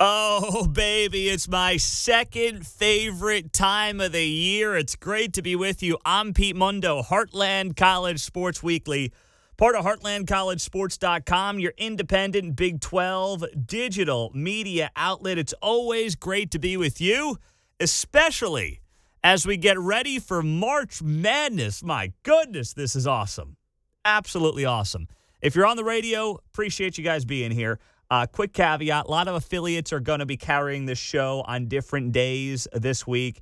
Oh, baby, it's my second favorite time of the year. It's great to be with you. I'm Pete Mundo, Heartland College Sports Weekly, part of heartlandcollegesports.com, your independent Big 12 digital media outlet. It's always great to be with you, especially as we get ready for March Madness. My goodness, this is awesome. Absolutely awesome. If you're on the radio, appreciate you guys being here. Uh, quick caveat a lot of affiliates are going to be carrying this show on different days this week.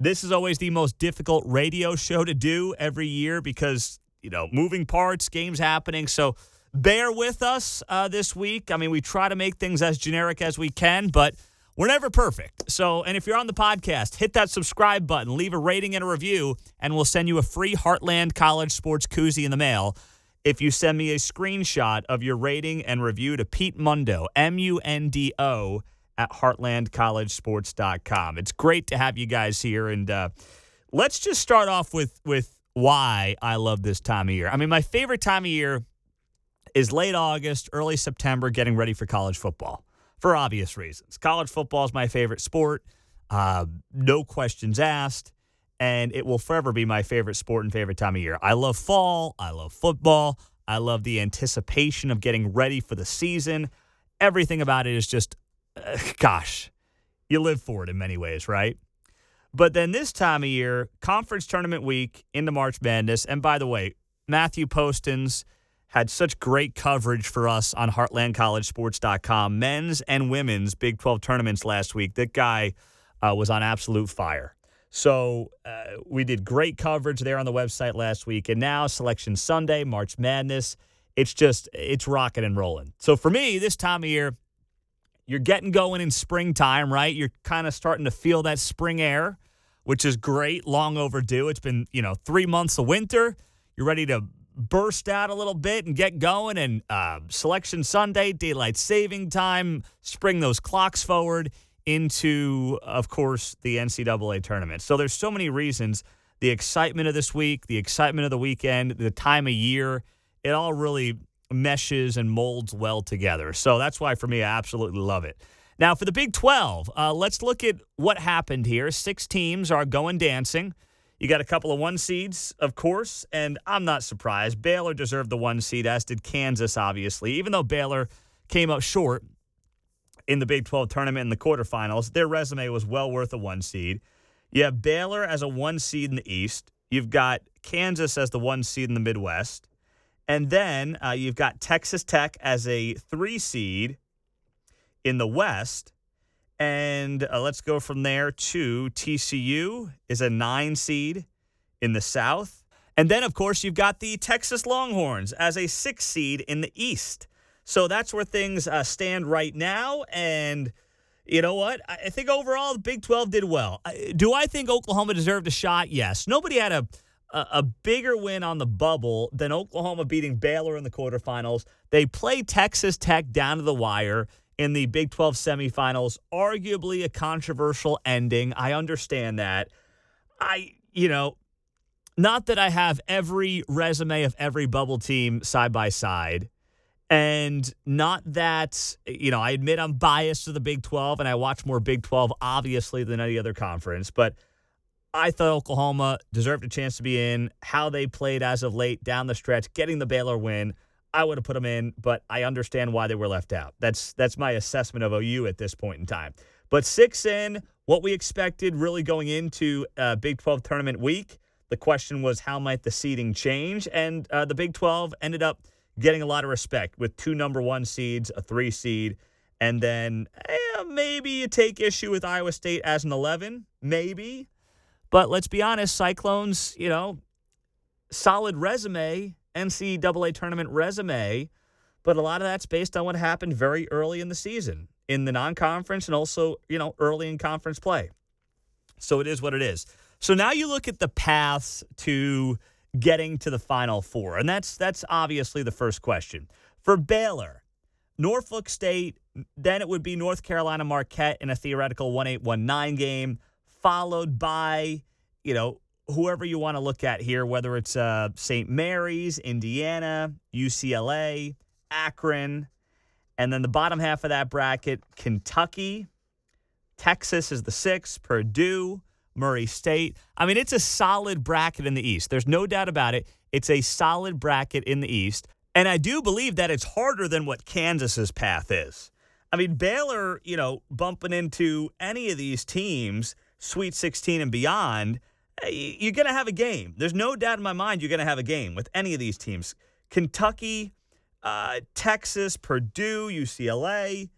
This is always the most difficult radio show to do every year because, you know, moving parts, games happening. So bear with us uh, this week. I mean, we try to make things as generic as we can, but we're never perfect. So, and if you're on the podcast, hit that subscribe button, leave a rating and a review, and we'll send you a free Heartland College Sports koozie in the mail if you send me a screenshot of your rating and review to Pete Mundo, M U N D O, at heartlandcollegesports.com. It's great to have you guys here. And uh, let's just start off with, with why I love this time of year. I mean, my favorite time of year is late August, early September, getting ready for college football for obvious reasons. College football is my favorite sport, uh, no questions asked and it will forever be my favorite sport and favorite time of year. I love fall. I love football. I love the anticipation of getting ready for the season. Everything about it is just, uh, gosh, you live for it in many ways, right? But then this time of year, conference tournament week into March Madness. And by the way, Matthew Postins had such great coverage for us on heartlandcollegesports.com, men's and women's Big 12 tournaments last week. That guy uh, was on absolute fire. So uh, we did great coverage there on the website last week. And now, Selection Sunday, March Madness, it's just, it's rocking and rolling. So for me, this time of year, you're getting going in springtime, right? You're kind of starting to feel that spring air, which is great, long overdue. It's been, you know, three months of winter. You're ready to burst out a little bit and get going. And uh, Selection Sunday, daylight saving time, spring those clocks forward into, of course, the NCAA tournament. So there's so many reasons. The excitement of this week, the excitement of the weekend, the time of year, it all really meshes and molds well together. So that's why, for me, I absolutely love it. Now, for the Big 12, uh, let's look at what happened here. Six teams are going dancing. You got a couple of one seeds, of course, and I'm not surprised. Baylor deserved the one seed, as did Kansas, obviously, even though Baylor came up short in the Big 12 tournament in the quarterfinals. Their resume was well worth a one seed. You have Baylor as a one seed in the East. You've got Kansas as the one seed in the Midwest. And then uh, you've got Texas Tech as a three seed in the West. And uh, let's go from there to TCU is a nine seed in the South. And then, of course, you've got the Texas Longhorns as a six seed in the East. So that's where things uh, stand right now. And you know what? I think overall the Big 12 did well. Do I think Oklahoma deserved a shot? Yes. Nobody had a a bigger win on the bubble than Oklahoma beating Baylor in the quarterfinals. They play Texas Tech down to the wire in the Big 12 semifinals. Arguably a controversial ending. I understand that. I, you know, not that I have every resume of every bubble team side by side, and not that, you know, I admit I'm biased to the Big 12 and I watch more Big 12, obviously, than any other conference. But I thought Oklahoma deserved a chance to be in. How they played as of late down the stretch, getting the Baylor win, I would have put them in, but I understand why they were left out. That's that's my assessment of OU at this point in time. But six in, what we expected really going into uh, Big 12 tournament week. The question was how might the seeding change, and uh, the Big 12 ended up getting a lot of respect with two number one seeds, a three seed, and then eh, maybe you take issue with Iowa State as an 11, maybe. But let's be honest, Cyclones, you know, solid resume, NCAA tournament resume, but a lot of that's based on what happened very early in the season in the non conference and also, you know, early in conference play. So it is what it is. So now you look at the paths to getting to the Final Four? And that's that's obviously the first question. For Baylor, Norfolk State, then it would be North Carolina Marquette in a theoretical 1-8-1-9 game, followed by, you know, whoever you want to look at here, whether it's uh, St. Mary's, Indiana, UCLA, Akron. And then the bottom half of that bracket, Kentucky, Texas is the six, Purdue, Murray State. I mean, it's a solid bracket in the East. There's no doubt about it. It's a solid bracket in the East. And I do believe that it's harder than what Kansas's path is. I mean, Baylor, you know, bumping into any of these teams, Sweet 16 and beyond, eh, you're going to have a game. There's no doubt in my mind you're going to have a game with any of these teams. Kentucky, uh, Texas, Purdue, UCLA,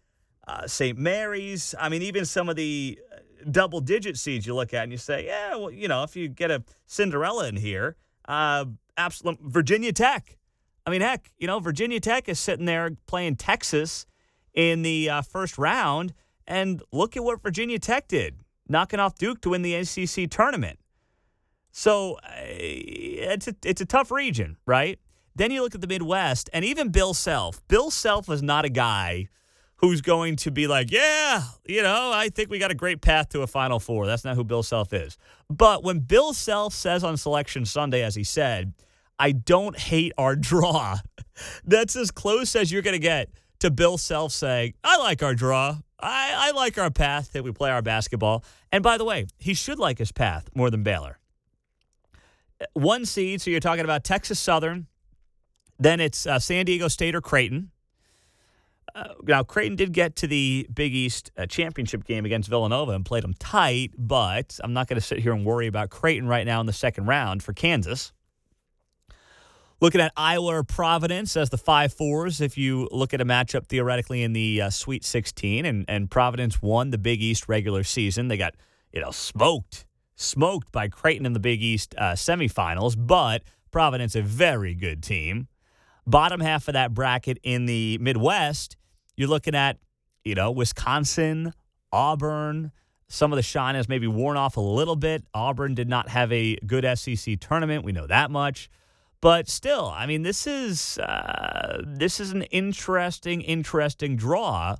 uh, St. Mary's. I mean, even some of the double digit seeds you look at and you say, yeah, well, you know, if you get a Cinderella in here, uh, absolute Virginia Tech. I mean, heck, you know, Virginia Tech is sitting there playing Texas in the uh, first round, and look at what Virginia Tech did, knocking off Duke to win the ACC tournament. So uh, it's a, it's a tough region, right? Then you look at the Midwest, and even Bill Self. Bill Self is not a guy who's going to be like, yeah, you know, I think we got a great path to a Final Four. That's not who Bill Self is. But when Bill Self says on Selection Sunday, as he said, I don't hate our draw. That's as close as you're going to get to Bill Self saying, I like our draw. I, I like our path that we play our basketball. And by the way, he should like his path more than Baylor. One seed, so you're talking about Texas Southern, then it's uh, San Diego State or Creighton. Uh, now, Creighton did get to the Big East uh, championship game against Villanova and played them tight, but I'm not going to sit here and worry about Creighton right now in the second round for Kansas. Looking at Iowa or Providence as the five fours, if you look at a matchup theoretically in the uh, Sweet 16, and, and Providence won the Big East regular season. They got, you know, smoked, smoked by Creighton in the Big East uh, semifinals, but Providence, a very good team. Bottom half of that bracket in the Midwest, you're looking at, you know, Wisconsin, Auburn. Some of the shine has maybe worn off a little bit. Auburn did not have a good SEC tournament. We know that much. But still, I mean, this is uh, this is an interesting, interesting draw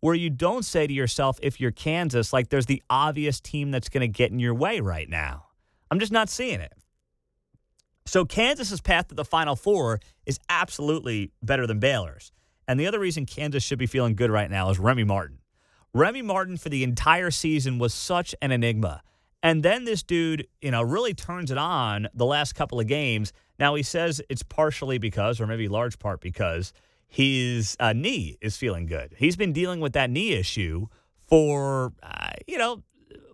where you don't say to yourself, if you're Kansas, like there's the obvious team that's going to get in your way right now. I'm just not seeing it. So Kansas's path to the Final Four is absolutely better than Baylor's. And the other reason Kansas should be feeling good right now is Remy Martin. Remy Martin for the entire season was such an enigma. And then this dude, you know, really turns it on the last couple of games. Now he says it's partially because, or maybe large part because, his uh, knee is feeling good. He's been dealing with that knee issue for, uh, you know,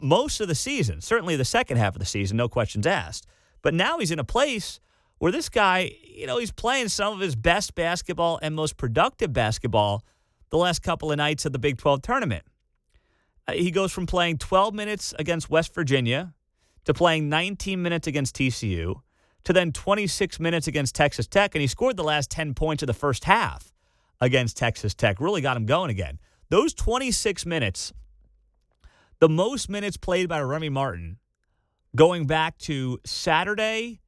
most of the season, certainly the second half of the season, no questions asked. But now he's in a place where this guy, you know, he's playing some of his best basketball and most productive basketball the last couple of nights of the Big 12 tournament. Uh, he goes from playing 12 minutes against West Virginia to playing 19 minutes against TCU to then 26 minutes against Texas Tech. And he scored the last 10 points of the first half against Texas Tech. Really got him going again. Those 26 minutes, the most minutes played by Remy Martin going back to Saturday,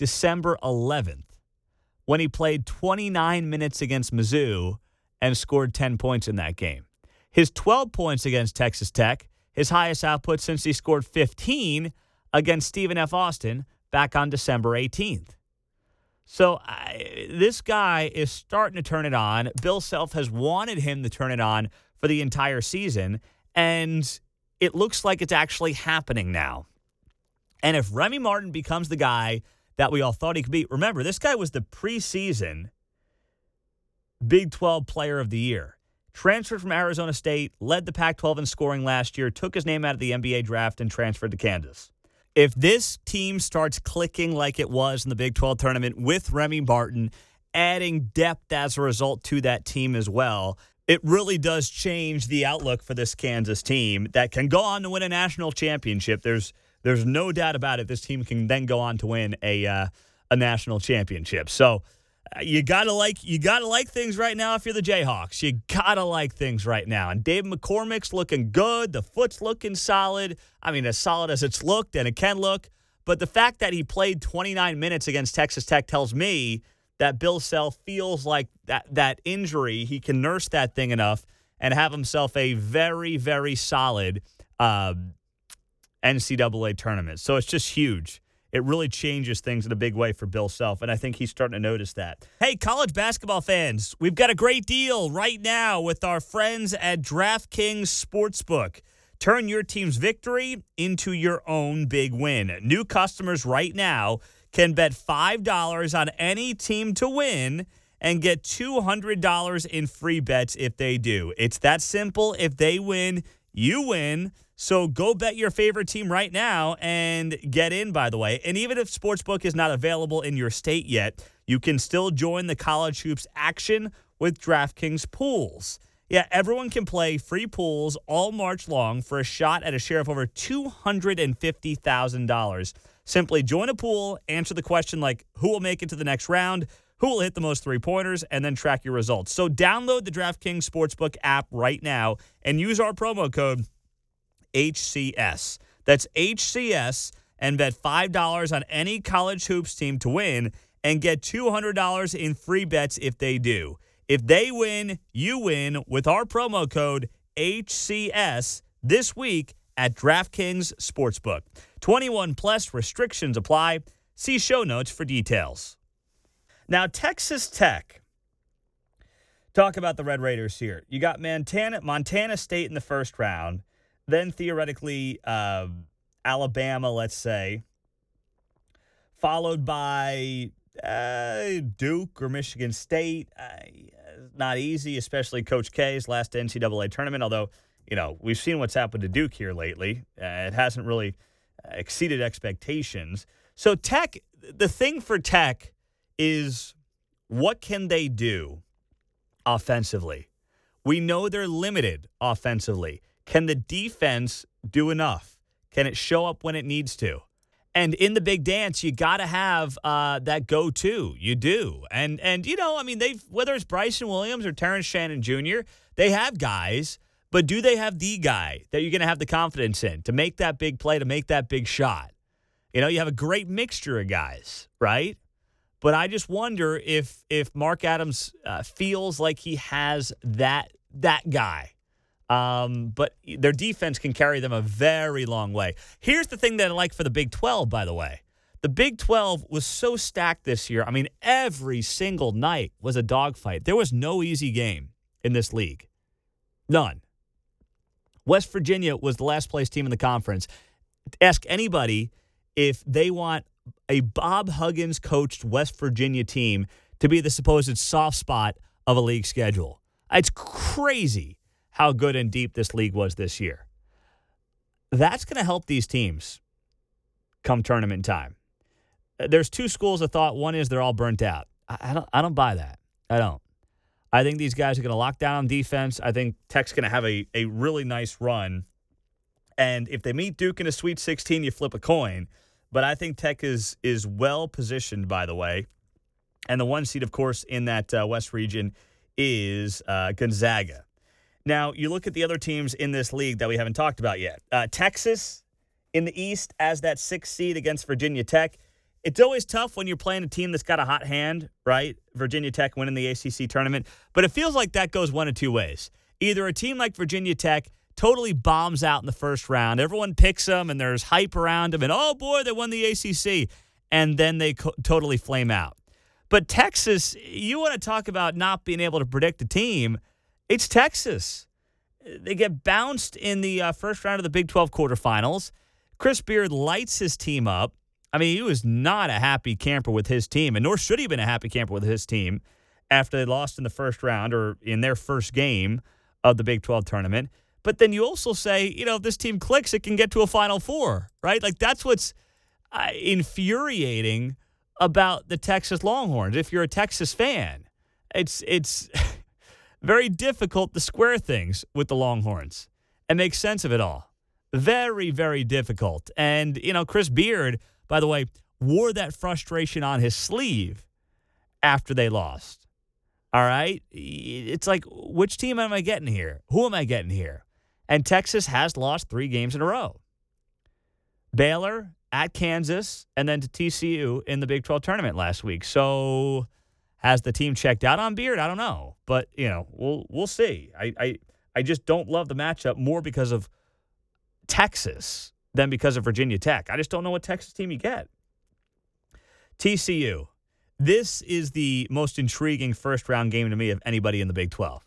December 11th, when he played 29 minutes against Mizzou and scored 10 points in that game. His 12 points against Texas Tech, his highest output since he scored 15 against Stephen F. Austin back on December 18th. So I, this guy is starting to turn it on. Bill Self has wanted him to turn it on for the entire season, and it looks like it's actually happening now. And if Remy Martin becomes the guy that we all thought he could be, remember, this guy was the preseason Big 12 Player of the Year transferred from Arizona State, led the Pac 12 in scoring last year, took his name out of the NBA draft, and transferred to Kansas. If this team starts clicking like it was in the Big 12 tournament with Remy Martin, adding depth as a result to that team as well, it really does change the outlook for this Kansas team that can go on to win a national championship. There's there's no doubt about it. This team can then go on to win a uh, a national championship. So you gotta like you gotta like things right now if you're the Jayhawks. You gotta like things right now. And Dave McCormack's looking good. The foot's looking solid. I mean, as solid as it's looked and it can look. But the fact that he played 29 minutes against Texas Tech tells me that Bill Self feels like that that injury he can nurse that thing enough and have himself a very very solid uh, NCAA tournament. So it's just huge. it really changes things in a big way for Bill Self. And I think he's starting to notice that. Hey, college basketball fans, we've got a great deal right now with our friends at DraftKings Sportsbook. Turn your team's victory into your own big win. New customers right now can bet $5 on any team to win and get $200 in free bets if they do. It's that simple. If they win, you win. So go bet your favorite team right now and get in, by the way. And even if Sportsbook is not available in your state yet, you can still join the college hoops action with DraftKings pools. Yeah, everyone can play free pools all March long for a shot at a share of over $250,000. Simply join a pool, answer the question like who will make it to the next round, who will hit the most three pointers, and then track your results. So download the DraftKings Sportsbook app right now and use our promo code HCS. That's HCS and bet $5 on any college hoops team to win and get $200 in free bets if they do. If they win, you win with our promo code HCS this week at DraftKings Sportsbook. 21 plus restrictions apply. See show notes for details. Now, Texas Tech. Talk about the Red Raiders here. You got Montana, Montana State in the first round then theoretically uh, Alabama, let's say, followed by uh, Duke or Michigan State. Uh, not easy, especially Coach K's last NCAA tournament. Although you know we've seen what's happened to Duke here lately, uh, it hasn't really uh, exceeded expectations. So Tech, the thing for Tech is what can they do offensively? We know they're limited offensively. Can the defense do enough? Can it show up when it needs to? And in the big dance, you got to have uh, that go-to. You do, and and you know, I mean, they've whether it's Bryson Williams or Terrence Shannon Jr., they have guys, but do they have the guy that you're going to have the confidence in to make that big play, to make that big shot? You know, you have a great mixture of guys, right? But I just wonder if if Mark Adams uh, feels like he has that that guy um, but their defense can carry them a very long way. Here's the thing that I like for the Big 12, by the way. The Big 12 was so stacked this year. I mean, every single night was a dogfight. There was no easy game in this league. None. West Virginia was the last place team in the conference. Ask anybody if they want a Bob Huggins coached West Virginia team to be the supposed soft spot of a league schedule. It's crazy how good and deep this league was this year. That's going to help these teams come tournament time. Uh, there's two schools of thought. One is they're all burnt out. I, don't. I don't buy that. I don't. I think these guys are going to lock down on defense. I think Tech's going to have a, a really nice run. And if they meet Duke in a Sweet 16, you flip a coin. But I think Tech is is well positioned, by the way. And the one seed, of course, in that uh, West region is uh, Gonzaga. Now, you look at the other teams in this league that we haven't talked about yet. Uh, Texas in the East as that sixth seed against Virginia Tech. It's always tough when you're playing a team that's got a hot hand, right? Virginia Tech winning the ACC tournament. But it feels like that goes one of two ways. Either a team like Virginia Tech totally bombs out in the first round, everyone picks them, and there's hype around them, and oh boy, they won the ACC. And then they co- totally flame out. But Texas, you want to talk about not being able to predict a team. It's Texas. They get bounced in the uh, first round of the Big 12 quarterfinals. Chris Beard lights his team up. I mean, he was not a happy camper with his team, and nor should he have been a happy camper with his team after they lost in the first round or in their first game of the Big 12 tournament. But then you also say, you know, if this team clicks, it can get to a Final Four, right? Like that's what's uh, infuriating about the Texas Longhorns. If you're a Texas fan, it's it's very difficult to square things with the Longhorns and make sense of it all. Very, very difficult. And, you know, Chris Beard, by the way, wore that frustration on his sleeve after they lost. All right. It's like, which team am I getting here? Who am I getting here? And Texas has lost three games in a row Baylor, at Kansas, and then to TCU in the Big 12 tournament last week. So has the team checked out on Beard? I don't know, but you know, we'll we'll see. I I, I just don't love the matchup more because of Texas than because of Virginia Tech. I just don't know what Texas team you get. TCU. This is the most intriguing first round game to me of anybody in the Big 12.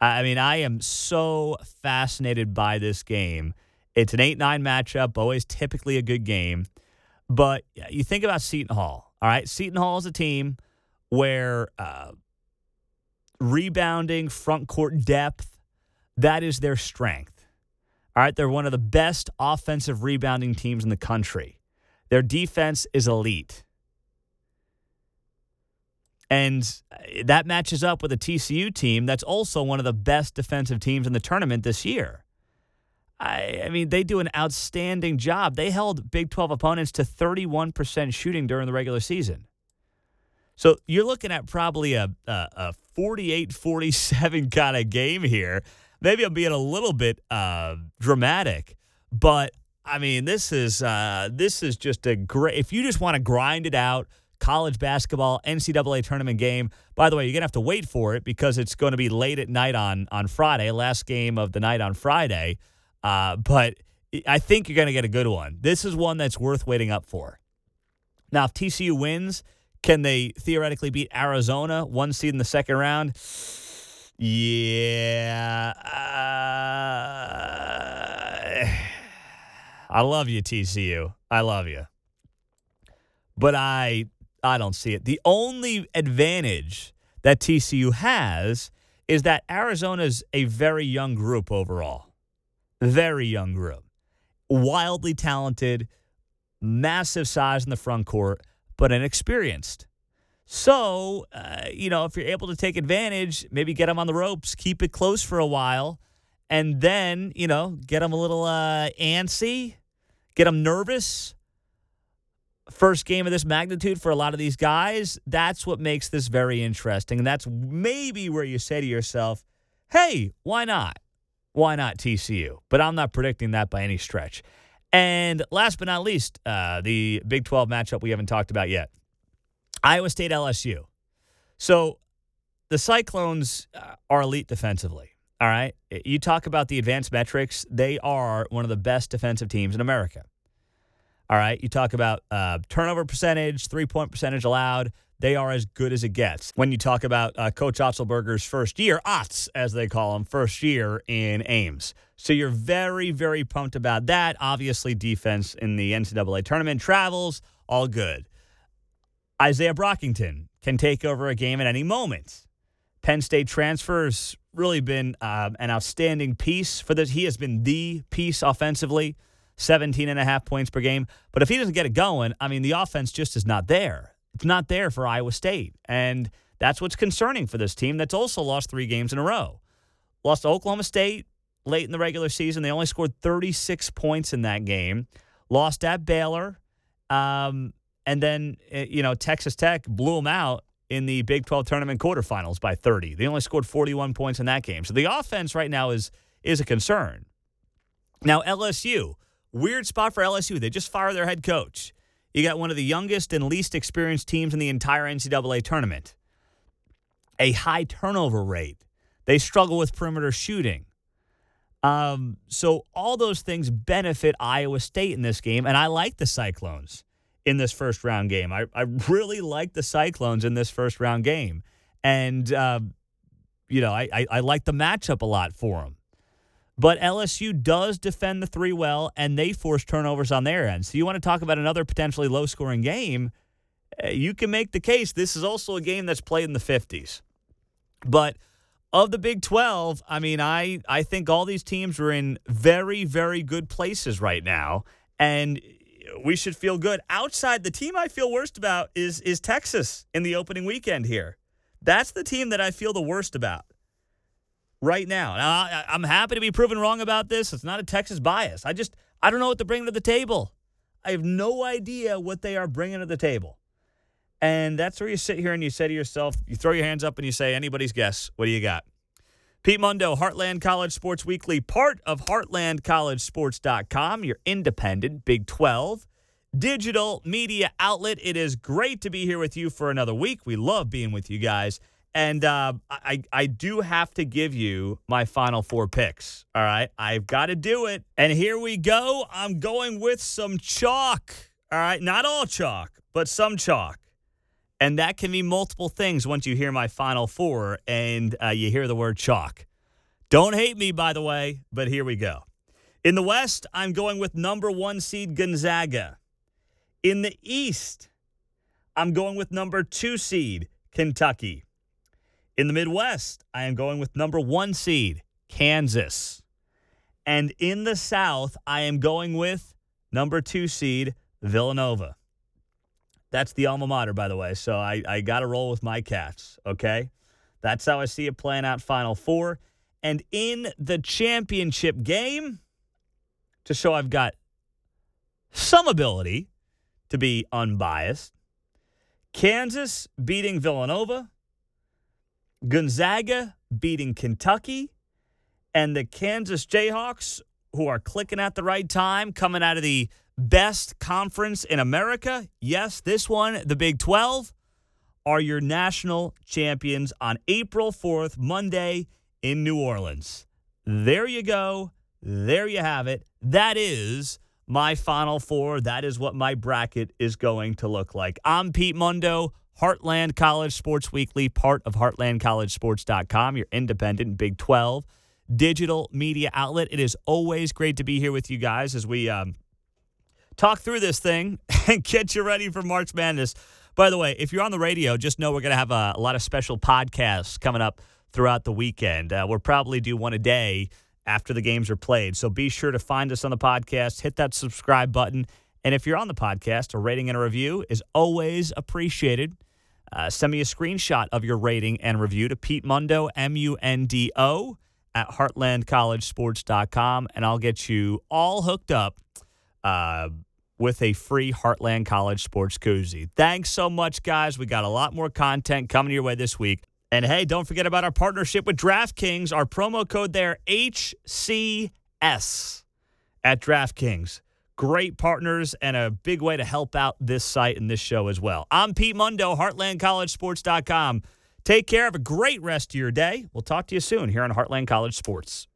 I mean, I am so fascinated by this game. It's an 8 9 matchup, always typically a good game. But you think about Seton Hall, all right? Seton Hall is a team where uh, rebounding, front court depth, that is their strength. All right, they're one of the best offensive rebounding teams in the country. Their defense is elite. And that matches up with a TCU team that's also one of the best defensive teams in the tournament this year. I, I, mean, they do an outstanding job. They held Big 12 opponents to 31% shooting during the regular season. So you're looking at probably a, a, 48 47 kind of game here. Maybe I'm being a little bit uh, dramatic, but I mean, this is uh, this is just a great. If you just want to grind it out, college basketball NCAA tournament game. By the way, you're gonna have to wait for it because it's going to be late at night on on Friday, last game of the night on Friday. Uh, but I think you're going to get a good one. This is one that's worth waiting up for. Now, if TCU wins, can they theoretically beat Arizona, one seed in the second round? Yeah. Uh, I love you, TCU. I love you. But I I don't see it. The only advantage that TCU has is that Arizona's a very young group overall. Very young group. Wildly talented, massive size in the front court, but inexperienced. So, uh, you know, if you're able to take advantage, maybe get them on the ropes, keep it close for a while, and then, you know, get them a little uh, antsy, get them nervous. First game of this magnitude for a lot of these guys, that's what makes this very interesting. And that's maybe where you say to yourself, hey, why not? why not TCU? But I'm not predicting that by any stretch. And last but not least, uh, the Big 12 matchup we haven't talked about yet Iowa State LSU. So the Cyclones uh, are elite defensively. All right. You talk about the advanced metrics, they are one of the best defensive teams in America. All right. You talk about uh, turnover percentage, three point percentage allowed they are as good as it gets. When you talk about uh, Coach Otzelberger's first year, OTS, as they call him, first year in Ames. So you're very, very pumped about that. Obviously, defense in the NCAA tournament travels, all good. Izaiah Brockington can take over a game at any moment. Penn State transfers really been uh, an outstanding piece for this. He has been the piece offensively, 17 and a half points per game. But if he doesn't get it going, I mean, the offense just is not there. It's not there for Iowa State. And that's what's concerning for this team that's also lost three games in a row. Lost Oklahoma State late in the regular season. They only scored 36 points in that game. Lost at Baylor. Um, and then, eh, you know, Texas Tech blew them out in the Big 12 tournament quarterfinals by 30. They only scored 41 points in that game. So the offense right now is is a concern. Now LSU, weird spot for LSU. They just fired their head coach. You got one of the youngest and least experienced teams in the entire NCAA tournament. A high turnover rate. They struggle with perimeter shooting. Um, so all those things benefit Iowa State in this game, and I like the Cyclones in this first round game. I, I really like the Cyclones in this first round game, and uh, you know I, I, I like the matchup a lot for them. But LSU does defend the three well, and they force turnovers on their end. So you want to talk about another potentially low scoring game? Eh, you can make the case this is also a game that's played in the 50s. But of the Big 12, I mean, I, I think all these teams are in very, very good places right now. And we should feel good. Outside, the team I feel worst about is, is Texas in the opening weekend here. That's the team that I feel the worst about right now. Now, I, I'm happy to be proven wrong about this. It's not a Texas bias. I just, I don't know what they're bringing to the table. I have no idea what they are bringing to the table. And that's where you sit here and you say to yourself, you throw your hands up and you say, anybody's guess. What do you got? Pete Mundo, Heartland College Sports Weekly, part of heartlandcollegesports.com, your independent Big 12 digital media outlet. It is great to be here with you for another week. We love being with you guys. And uh, I, I do have to give you my final four picks. All right. I've got to do it. And here we go. I'm going with some chalk. All right, not all chalk, but some chalk. And that can be multiple things once you hear my final four and uh, you hear the word chalk. Don't hate me, by the way, but here we go. In the West, I'm going with number one seed Gonzaga. In the East, I'm going with number two seed Kentucky. In the Midwest, I am going with number one seed Kansas. And in the South, I am going with number two seed Villanova. That's the alma mater, by the way. So I, I got to roll with my cats, okay? That's how I see it playing out Final Four. And in the championship game, to show I've got some ability to be unbiased, Kansas beating Villanova, Gonzaga beating Kentucky, and the Kansas Jayhawks, who are clicking at the right time, coming out of the best conference in America. Yes, this one, the Big 12, are your national champions on April 4th, Monday in New Orleans. There you go. There you have it. That is my final four. That is what my bracket is going to look like. I'm Pete Mundo, Heartland College Sports Weekly, part of heartlandcollegesports.com, your independent Big 12 digital media outlet. It is always great to be here with you guys as we um, talk through this thing and get you ready for March Madness. By the way, if you're on the radio, just know we're going to have a, a, lot of special podcasts coming up throughout the weekend. Uh, we'll probably do one a day after the games are played. So be sure to find us on the podcast, hit that subscribe button. And if you're on the podcast, a rating and a review is always appreciated. Uh, send me a screenshot of your rating and review to Pete Mundo, M U N D O, at heartlandcollegesports.com, and I'll get you all hooked up uh, with a free Heartland College Sports Koozie. Thanks so much, guys. We got a lot more content coming your way this week. And hey, don't forget about our partnership with DraftKings. Our promo code there, HCS at DraftKings. Great partners and a big way to help out this site and this show as well. I'm Pete Mundo, HeartlandCollegeSports.com. Take care. Have a great rest of your day. We'll talk to you soon here on Heartland College Sports.